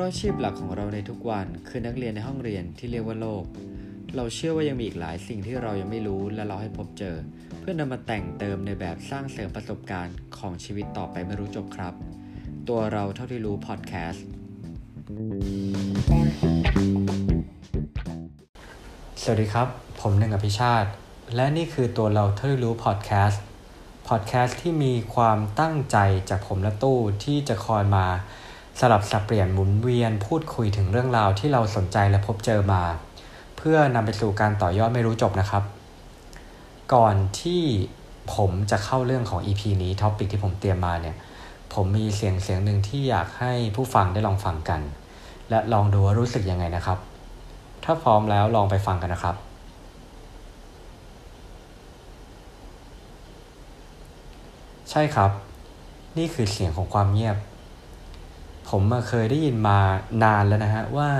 ราะอาชีพหลักของเราในทุกวันคือนักเรียนในห้องเรียนที่เรียกว่าโลก เราเชื่อว่ายังมีอีกหลายสิ่งที่เรายังไม่รู้และเราให้พบเจอ เพื่อนำมาแต่งเติมในแบบสร้างเสริมประสบการณ์ของชีวิตต่อไปไม่รู้จบครับ ตัวเราเท่าที่รู้พอดแคสต์สวัสดีครับ ผมหนึ่งอภิชาติ และนี่คือตัวเราเท่าที่รู้พอดแคสต์พอดแคสต์ที่มีความตั้งใจจากผมและตู้ที่จะคอยมา สลับสับเปลี่ยนหมุนเวียนพูดคุยถึงเรื่องราวที่เราสนใจและพบเจอมา เพื่อนำไปสู่การต่อยอดไม่รู้จบนะครับ ก่อนที่ผมจะเข้าเรื่องของ EP นี้ท็อปิกที่ผมเตรียมมาเนี่ยผมมีเสียงเสียงหนึ่งที่อยากให้ผู้ฟังได้ลองฟังกัน และลองดูว่ารู้สึกยังไงนะครับ ถ้าพร้อมแล้วลองไปฟังกันนะครับ ใช่ครับ นี่คือเสียงของความเงียบ ผมมาเคยได้ยินมานานแล้วนะฮะว่า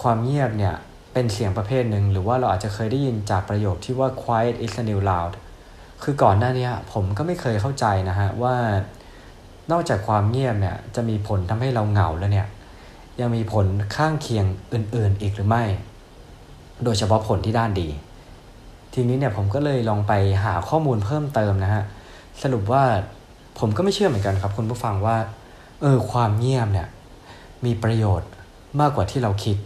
ความเงียบเนี่ยเป็นเสียงประเภทหนึ่งหรือว่าเราอาจจะเคยได้ยินจากประโยคที่ว่า quiet is the new loud คือก่อนหน้านี้ผมก็ไม่เคยเข้าใจนะฮะว่านอกจากความเงียบเนี่ยจะมีผลทำให้เราเหงาแล้วเนี่ยยังมีผลข้างเคียงอื่นๆอีกหรือไม่ โดยเฉพาะผลที่ด้านดี ทีนี้เนี่ยผมก็เลยลองไปหาข้อมูลเพิ่มเติมนะฮะสรุปว่าผมก็ไม่เชื่อเหมือนกันครับคุณผู้ฟังว่า เออความเงียบเนี่ยมีประโยชน์มากกว่าที่เราคิด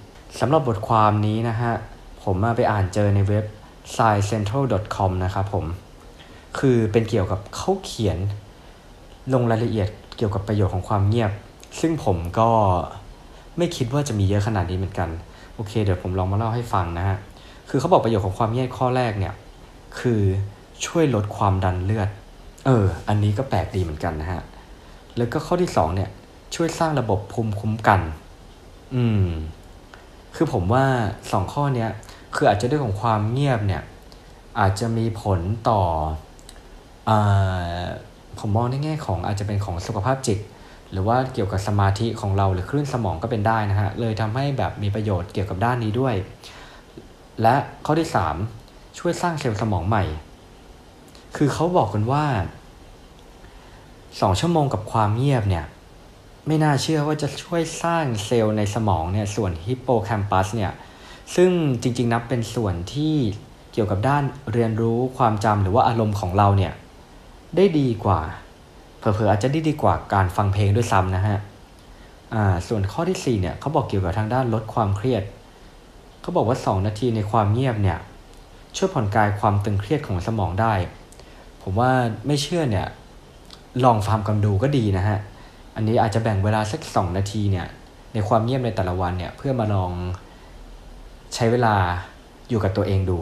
สำหรับบทความนี้นะฮะ ผมมาไปอ่านเจอในเว็บ sciencentral.com นะครับผม คือเป็นเกี่ยวกับเขาเขียน ลงรายละเอียดเกี่ยวกับประโยชน์ของความเงียบ ซึ่งผมก็ไม่คิดว่าจะมีเยอะขนาดนี้เหมือนกัน โอเค เดี๋ยวผมลองมาเล่าให้ฟังนะฮะ คือเขาบอกประโยชน์ของความเงียบข้อแรกเนี่ย คือช่วยลดความดันเลือด เออ อันนี้ก็แปลกดีเหมือนกันนะฮะ แล้วก็ข้อที่สองเนี่ย ช่วยสร้างระบบภูมิคุ้มกัน อืม คือผมว่าสองข้อเนี้ย คืออาจจะด้วยของความเงียบเนี่ย อาจจะมีผลต่ออผมมองในแง่ของอาจจะเป็นของสุขภาพจิต หรือว่าเกี่ยวกับสมาธิของเราหรือคลื่นสมองก็เป็นได้นะฮะ เลยทำให้แบบมีประโยชน์เกี่ยวกับด้านนี้ด้วย และข้อที่ 3 ช่วยสร้างเซลล์สมองใหม่ คือเขาบอกกันว่า 2ชั่วโมงกับความเงียบเนี่ยไม่น่าเชื่อว่าจะช่วยสร้างเซลล์ในสมองเนี่ยส่วนฮิปโปแคมปัสเนี่ยซึ่งจริงๆนับเป็นส่วนที่เกี่ยวกับด้านเรียนรู้ความจำหรือว่าอารมณ์ของเราเนี่ยได้ดีกว่าเผลอๆอาจจะได้ดีกว่าการฟังเพลงด้วยซ้ำนะฮะส่วนข้อที่4เนี่ยเขาบอกเกี่ยวกับทางด้านลดความเครียดเขาบอกว่า 2 นาทีในความเงียบเนี่ยช่วยผ่อนคลายความตึงเครียดของสมองได้ ผมว่าไม่เชื่อเนี่ย ลองฟังกันดูก็ดีนะฮะ อันนี้อาจจะแบ่งเวลาสัก 2 นาทีเนี่ย ในความเงียบในแต่ละวันเนี่ยเพื่อมาลองใช้เวลาอยู่กับตัวเองดู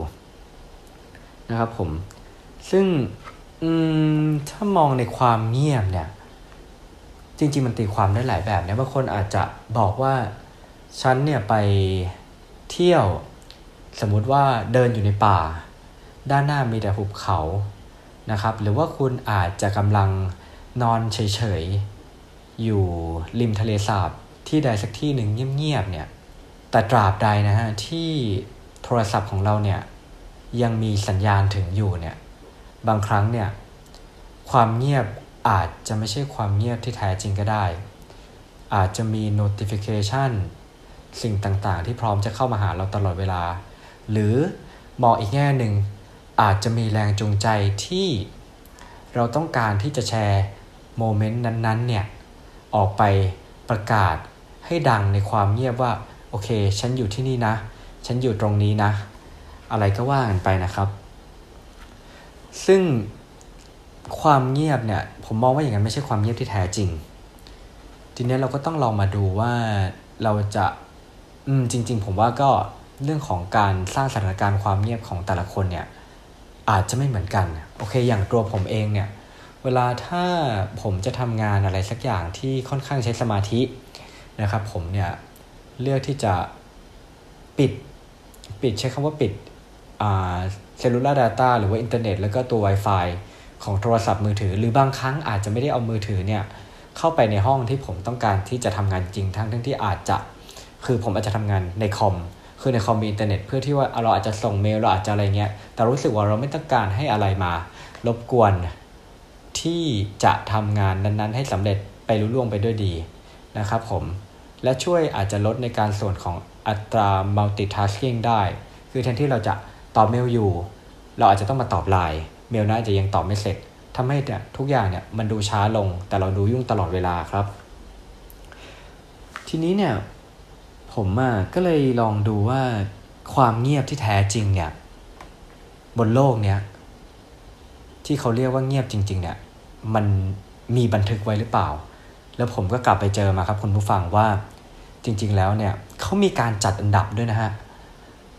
นะครับผม ซึ่งถ้ามองในความเงียบเนี่ย จริง ๆ มันตีความได้หลายแบบนะบางคนอาจจะบอกว่าฉันเนี่ยไปเที่ยวสมมุติว่าเดินอยู่ในป่า ด้านหน้ามีแต่หุบเขา นะครับ หรือว่าคุณอาจจะกำลังนอนเฉยๆ อยู่ริมทะเลสาบที่ใดสักที่หนึ่งเงียบๆเนี่ย แต่ตราบใดนะฮะที่โทรศัพท์ของเราเนี่ยยังมีสัญญาณถึงอยู่เนี่ย บางครั้งเนี่ยความเงียบอาจจะไม่ใช่ความเงียบที่แท้จริงก็ได้ อาจจะมี notification สิ่งต่างๆ ที่พร้อมจะเข้ามาหาเราตลอดเวลา หรือมองอีกแง่หนึ่ง อาจจะมีแรงจูงใจที่เราต้องการที่จะแชร์โมเมนต์นั้นๆเนี่ยออกไปประกาศให้ดังในความเงียบว่า โอเค ฉันอยู่ที่นี่นะ ฉันอยู่ตรงนี้นะ อะไรก็ว่ากันไปนะครับ ซึ่งความเงียบเนี่ย ผมมองว่าอย่างนั้นไม่ใช่ความเงียบที่แท้จริง ทีนี้เราก็ต้องลองมาดูว่าเราจะอืมจริง ๆ ผมว่าก็เรื่องของการสร้างสถานการณ์ความเงียบของแต่ละคนเนี่ย อาจจะไม่เหมือนกัน โอเค อย่างตัวผมเองเนี่ย เวลาถ้าผมจะทำงานอะไรสักอย่างที่ค่อนข้างใช้สมาธินะครับ ผมเนี่ยเลือกที่จะปิดปิดใช้คำว่าปิดอ่า cellular data หรือว่าอินเทอร์เน็ตแล้วก็ตัว Wi-Fi ของโทรศัพท์มือถือ หรือบางครั้งอาจจะไม่ได้เอามือถือเนี่ยเข้าไปในห้องที่ผมต้องการที่จะทำงานจริงทั้งทั้งที่อาจจะ คือผมอาจจะทำงานในคอม คือในคอมมีอินเทอร์เน็ตเพื่อที่ว่าเราอาจจะส่งเมลเราอาจจะอะไรเงี้ย แต่รู้สึกว่าเราไม่ต้องการให้อะไรมา รบกวนที่จะทำงานนั้นๆ ให้สำเร็จไปรุ่ล่วงไปด้วยดีนะครับผม และช่วยอาจจะลดในการส่วนของอัตรา multitasking ได้ คือแทนที่เราจะตอบเมลอยู่ เราอาจจะต้องมาตอบไลน์เมลน่าจะยังตอบไม่เสร็จทำให้เนี่ยทุกอย่างเนี่ยมันดูช้าลงแต่เราดูยุ่งตลอดเวลาครับ ทีนี้เนี่ย ผมอะก็เลยลองดูว่าความเงียบที่แท้จริงเนี่ย บนโลกเนี้ยที่เขาเรียกว่าเงียบจริง ๆ เนี่ย มันมีบันทึกไว้หรือเปล่า แล้วผมก็กลับไปเจอมาครับคุณผู้ฟังว่าจริง ๆ แล้วเนี่ยเขามีการจัดอันดับด้วยนะฮะ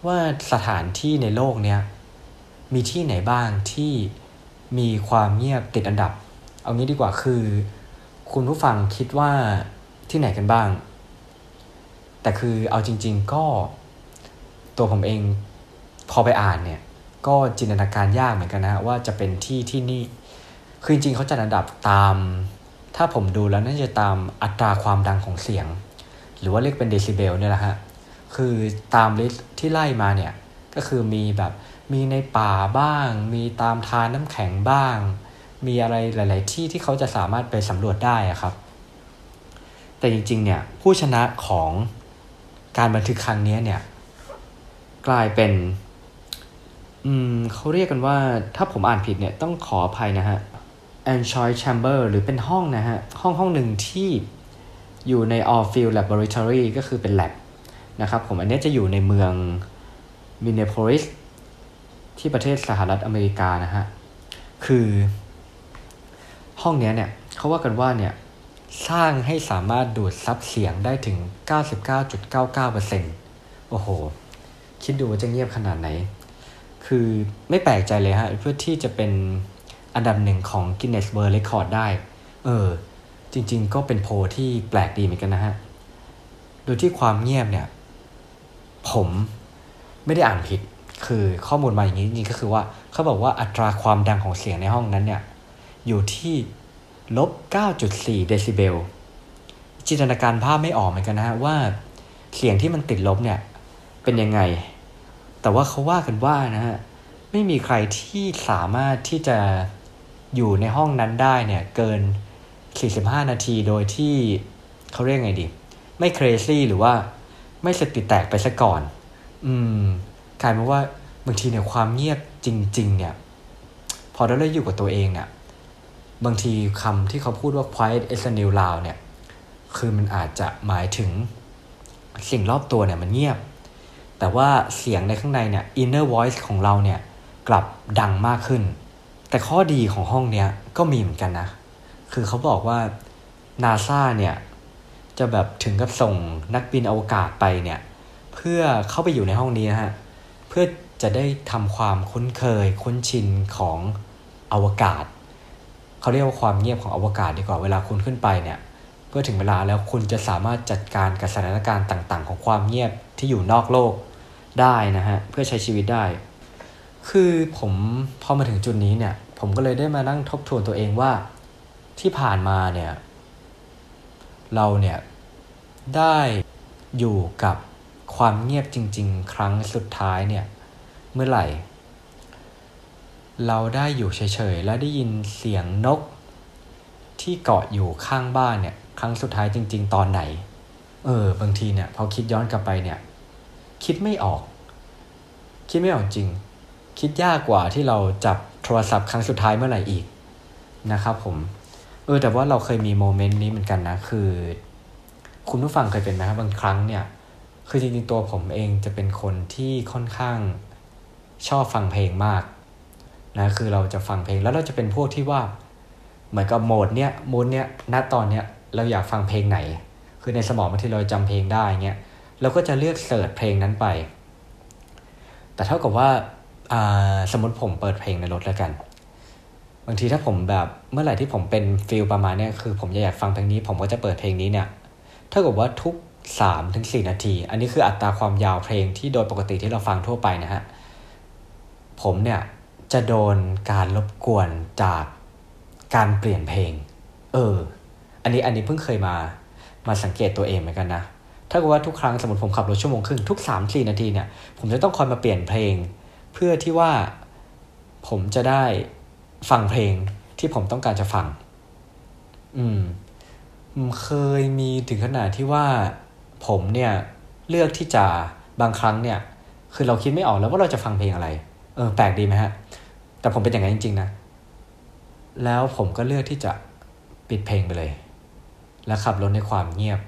ว่าสถานที่ในโลกเนี้ยมีที่ไหนบ้างที่มีความเงียบติดอันดับ เอางี้ดีกว่าคือ คุณผู้ฟังคิดว่าที่ไหนกันบ้าง แต่คือเอาจริง ๆ ก็ตัวผมเองพอไปอ่านเนี่ย ก็จินตนาการยากเหมือนกันนะ ว่าจะเป็นที่ที่นี่ คือจริงๆเขาจัดอันดับตาม ถ้าผมดูแล้วน่าจะตามอัตราความดังของเสียง หรือว่าเรียกเป็นเดซิเบลเนี่ยแหละฮะคือตาม list ที่ไล่มาเนี่ย ก็คือมีแบบมีในป่าบ้าง มีตามธารน้ำแข็งบ้าง มีอะไรหลาย ๆ ที่ที่เขาจะสามารถไปสำรวจได้อะครับ แต่จริง ๆ เนี่ยผู้ชนะของ การบันทึกครั้งนี้เนี่ย กลายเป็น อืมเขาเรียกกันว่าถ้าผมอ่านผิดเนี่ยต้องขออภัยนะฮะ a n c h o y Chamber หรือเป็นห้องนะฮะ ห้องห้องหนึ่งที่อยู่ใน All Field Laboratory ก็คือเป็น lab นะครับผมอันนี้จะอยู่ในเมือง Minneapolis ที่ประเทศสหรัฐอเมริกานะฮะ คือห้องนี้เนี่ยเขาว่ากันว่าเนี่ย สร้างให้สามารถดูดซับเสียงได้ถึง 99.99%โอ้โห คิดดูว่าจะเงียบขนาดไหน คือไม่แปลกใจเลยฮะ เพื่อที่จะเป็นอันดับหนึ่งของ Guinness World Record ได้ เออ จริง ๆ ก็เป็นโพที่แปลกดีเหมือนกันนะฮะ โดยที่ความเงียบเนี่ย ผมไม่ได้อ่านผิด คือข้อมูลมาอย่างนี้จริงก็คือว่าเขาบอกว่าอัตราความดังของเสียงในห้องนั้นเนี่ย อยู่ที่ ลบ 9.4 เดซิเบล จินตนาการภาพไม่ออกเหมือนกันนะฮะว่าเสียงที่มันติดลบเนี่ยเป็นยังไง แต่ว่าเขาว่ากันว่านะฮะไม่มีใครที่สามารถที่จะอยู่ในห้องนั้นได้เนี่ยเกิน 45 นาทีโดยที่เขาเรียกไงดี ไม่เครซี่หรือว่าไม่สติแตกไปซะก่อน อืมกลายเป็นว่าบางทีเนี่ยความเงียบจริง ๆ เนี่ย พอเราได้อยู่กับตัวเองเนี่ย บางทีคำที่เขาพูดว่า quiet is a new loud เนี่ย คือมันอาจจะหมายถึงสิ่งรอบตัวเนี่ยมันเงียบ แต่ว่าเสียงในข้างในเนี่ย inner voice ของเราเนี่ยกลับดังมากขึ้น แต่ข้อดีของห้องเนี้ยก็มีเหมือนกันนะ คือเขาบอกว่านาซาเนี่ยจะแบบถึงกับส่งนักบินอวกาศไปเนี่ย เพื่อเข้าไปอยู่ในห้องนี้นะฮะ เพื่อจะได้ทำความคุ้นเคยคุ้นชินของอวกาศ เขาเรียกว่าความเงียบของอวกาศดีกว่าเวลาคุณขึ้นไปเนี่ยเพื่อถึงเวลาแล้วคุณจะสามารถจัดการกับสถานการณ์ต่าง ๆ ของความเงียบที่อยู่นอกโลกได้นะฮะเพื่อใช้ชีวิตได้ คือผมพอมาถึงจุดนี้เนี่ย ผมก็เลยได้มานั่งทบทวนตัวเองว่าที่ผ่านมาเนี่ย เราเนี่ยได้อยู่กับความเงียบจริง ๆ ครั้งสุดท้ายเนี่ย เมื่อไหร่ เราได้อยู่เฉยๆ และได้ยินเสียงนก ที่เกาะอยู่ข้างบ้านเนี่ย ครั้งสุดท้ายจริง ๆ ตอนไหน เออ บางทีเนี่ยพอคิดย้อนกลับไปเนี่ย คิดไม่ออก คิดไม่ออกจริง คิดยากกว่าที่เราจับโทรศัพท์ครั้งสุดท้ายเมื่อไหร่อีกนะครับผม เออ แต่ว่าเราเคยมีโมเมนต์นี้เหมือนกันนะ คือ คุณผู้ฟังเคยเป็นไหมครับบางครั้งเนี่ย คือจริงๆตัวผมเองจะเป็นคนที่ค่อนข้างชอบฟังเพลงมาก นะคือเราจะฟังเพลงแล้วเราจะเป็นพวกที่ว่าเหมือนกับโหมดเนี้ยโหมดเนี้ยณตอนเนี้ยเราอยากฟังเพลงไหน คือในสมองบางทีเราจำเพลงได้เงี้ยเราก็จะเลือกเสิร์ชเพลงนั้นไป แต่เท่ากับว่าสมมติผมเปิดเพลงในรถแล้วกัน บางทีถ้าผมแบบเมื่อไหร่ที่ผมเป็นฟิลประมาณเนี้ยคือผมอยากฟังเพลงนี้ ผมก็จะเปิดเพลงนี้เนี่ยเท่ากับว่าทุก3ถึง4นาที อันนี้คืออัตราความยาวเพลงที่โดยปกติที่เราฟังทั่วไปนะฮะ ผมเนี่ย จะโดนการรบกวนจากการเปลี่ยนเพลง เออ อันนี้อันนี้เพิ่งเคยมา มาสังเกตตัวเองเหมือนกันนะ ถ้าเกิดว่าทุกครั้งสมมติผมขับรถชั่วโมงครึ่งทุกสามสี่นาทีเนี่ย ผมจะต้องคอยมาเปลี่ยนเพลง เพื่อที่ว่าผมจะได้ฟังเพลงที่ผมต้องการจะฟัง อืม เคยมีถึงขนาดที่ว่าผมเนี่ยเลือกที่จะบางครั้งเนี่ย คือเราคิดไม่ออกแล้วว่าเราจะฟังเพลงอะไร เออ แปลกดีไหมฮะ แต่ผมเป็นอย่างนั้นจริง ๆ นะ แล้วผมก็เลือกที่จะปิดเพลงไปเลย แล้วขับรถในความเงียบ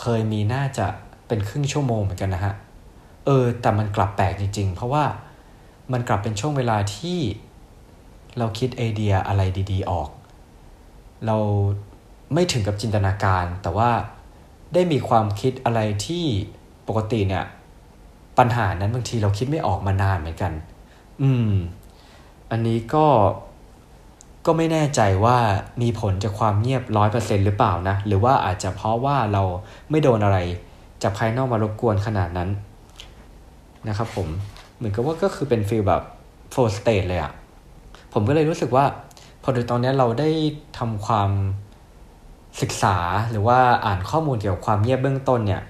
เคยมีน่าจะเป็นครึ่งชั่วโมงเหมือนกันนะฮะ เออ แต่มันกลับแปลกจริง ๆ เพราะว่ามันกลับเป็นช่วงเวลาที่เราคิดไอเดียอะไรดีๆ ออก เราไม่ถึงกับจินตนาการ แต่ว่าได้มีความคิดอะไรที่ปกติเนี่ย ปัญหานั้นบางทีเราคิดไม่ออกมานานเหมือนกัน อืม อันนี้ก็ก็ไม่แน่ใจว่ามีผลจากความเงียบร้อยเปอร์เซ็นต์หรือเปล่านะ หรือว่าอาจจะเพราะว่าเราไม่โดนอะไรจากภายนอกมารบกวนขนาดนั้นนะครับผมเหมือนกับว่าก็คือเป็น feel แบบ flow state เลยอะผมก็เลยรู้สึกว่า พอโดยตอนนี้เราได้ทำความศึกษาหรือว่าอ่านข้อมูลเกี่ยวกับความเงียบเบื้องต้นเนี่ย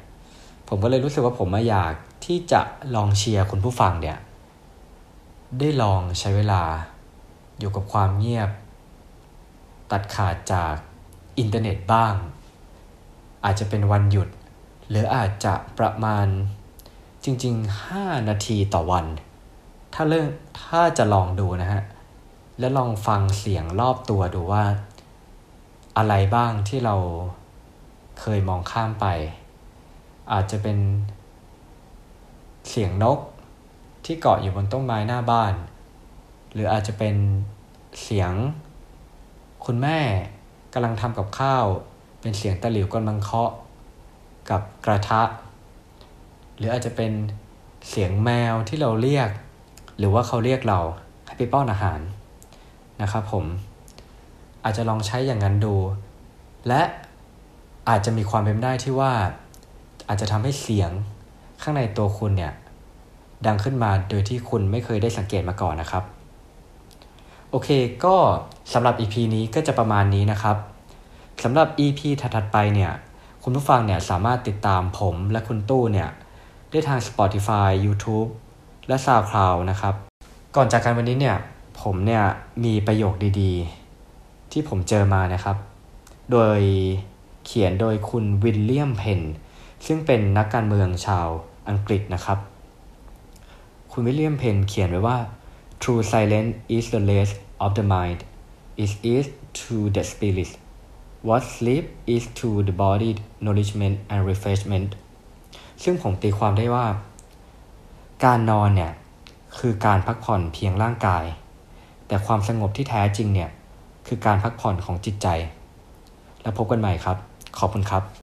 ผมก็เลยรู้สึกว่าผมอยากที่จะลองเชียร์คุณผู้ฟังเนี่ย ได้ลองใช้เวลา อยู่กับความเงียบ ตัดขาดจากอินเทอร์เน็ตบ้าง อาจจะเป็นวันหยุด หรืออาจจะประมาณจริง ๆ 5 นาทีต่อวัน ถ้าเรื่องถ้าจะลองดูนะฮะ แล้วลองฟังเสียงรอบตัวดูว่า อะไรบ้างที่เราเคยมองข้ามไป อาจจะเป็นเสียงนก ที่เกาะอยู่บนต้นไม้หน้าบ้าน หรืออาจจะเป็นเสียง คุณแม่กำลังทำกับข้าว เป็นเสียงตะหลิวกำลังเคาะ กับกระทะ หรืออาจจะเป็นเสียงแมวที่เราเรียก หรือว่าเขาเรียกเราให้ไปป้อนอาหารนะครับผมอาจจะลองใช้อย่างนั้นดู และอาจจะมีความเป็นได้ที่ว่า อาจจะทำให้เสียงข้างในตัวคุณเนี่ย ดังขึ้นมาโดยที่คุณไม่เคยได้สังเกตมาก่อนนะครับ โอเคก็สำหรับ EP นี้ก็จะประมาณนี้นะครับสำหรับ EP ถัดๆไปเนี่ย คุณผู้ฟังเนี่ยสามารถติดตามผมและคุณตู้เนี่ยได้ทาง Spotify YouTube และ SoundCloud นะครับ ก่อนจากกันวันนี้เนี่ย ผมเนี่ยมีประโยคดีๆ ที่ผมเจอมานะครับ โดยเขียนโดยคุณวิลเลียมเพนซึ่งเป็นนักการเมืองชาวอังกฤษนะครับ คุณวิลเลียมเพนเขียนไว้ว่า True silence is the rest of the mind it is to the spirit what sleep is to the body nourishment and refreshment ซึ่งผมตีความได้ว่า การนอนเนี่ย คือการพักผ่อนเพียงร่างกาย แต่ความสงบที่แท้จริงเนี่ย คือการพักผ่อนของจิตใจ แล้วพบกันใหม่ครับ ขอบคุณครับ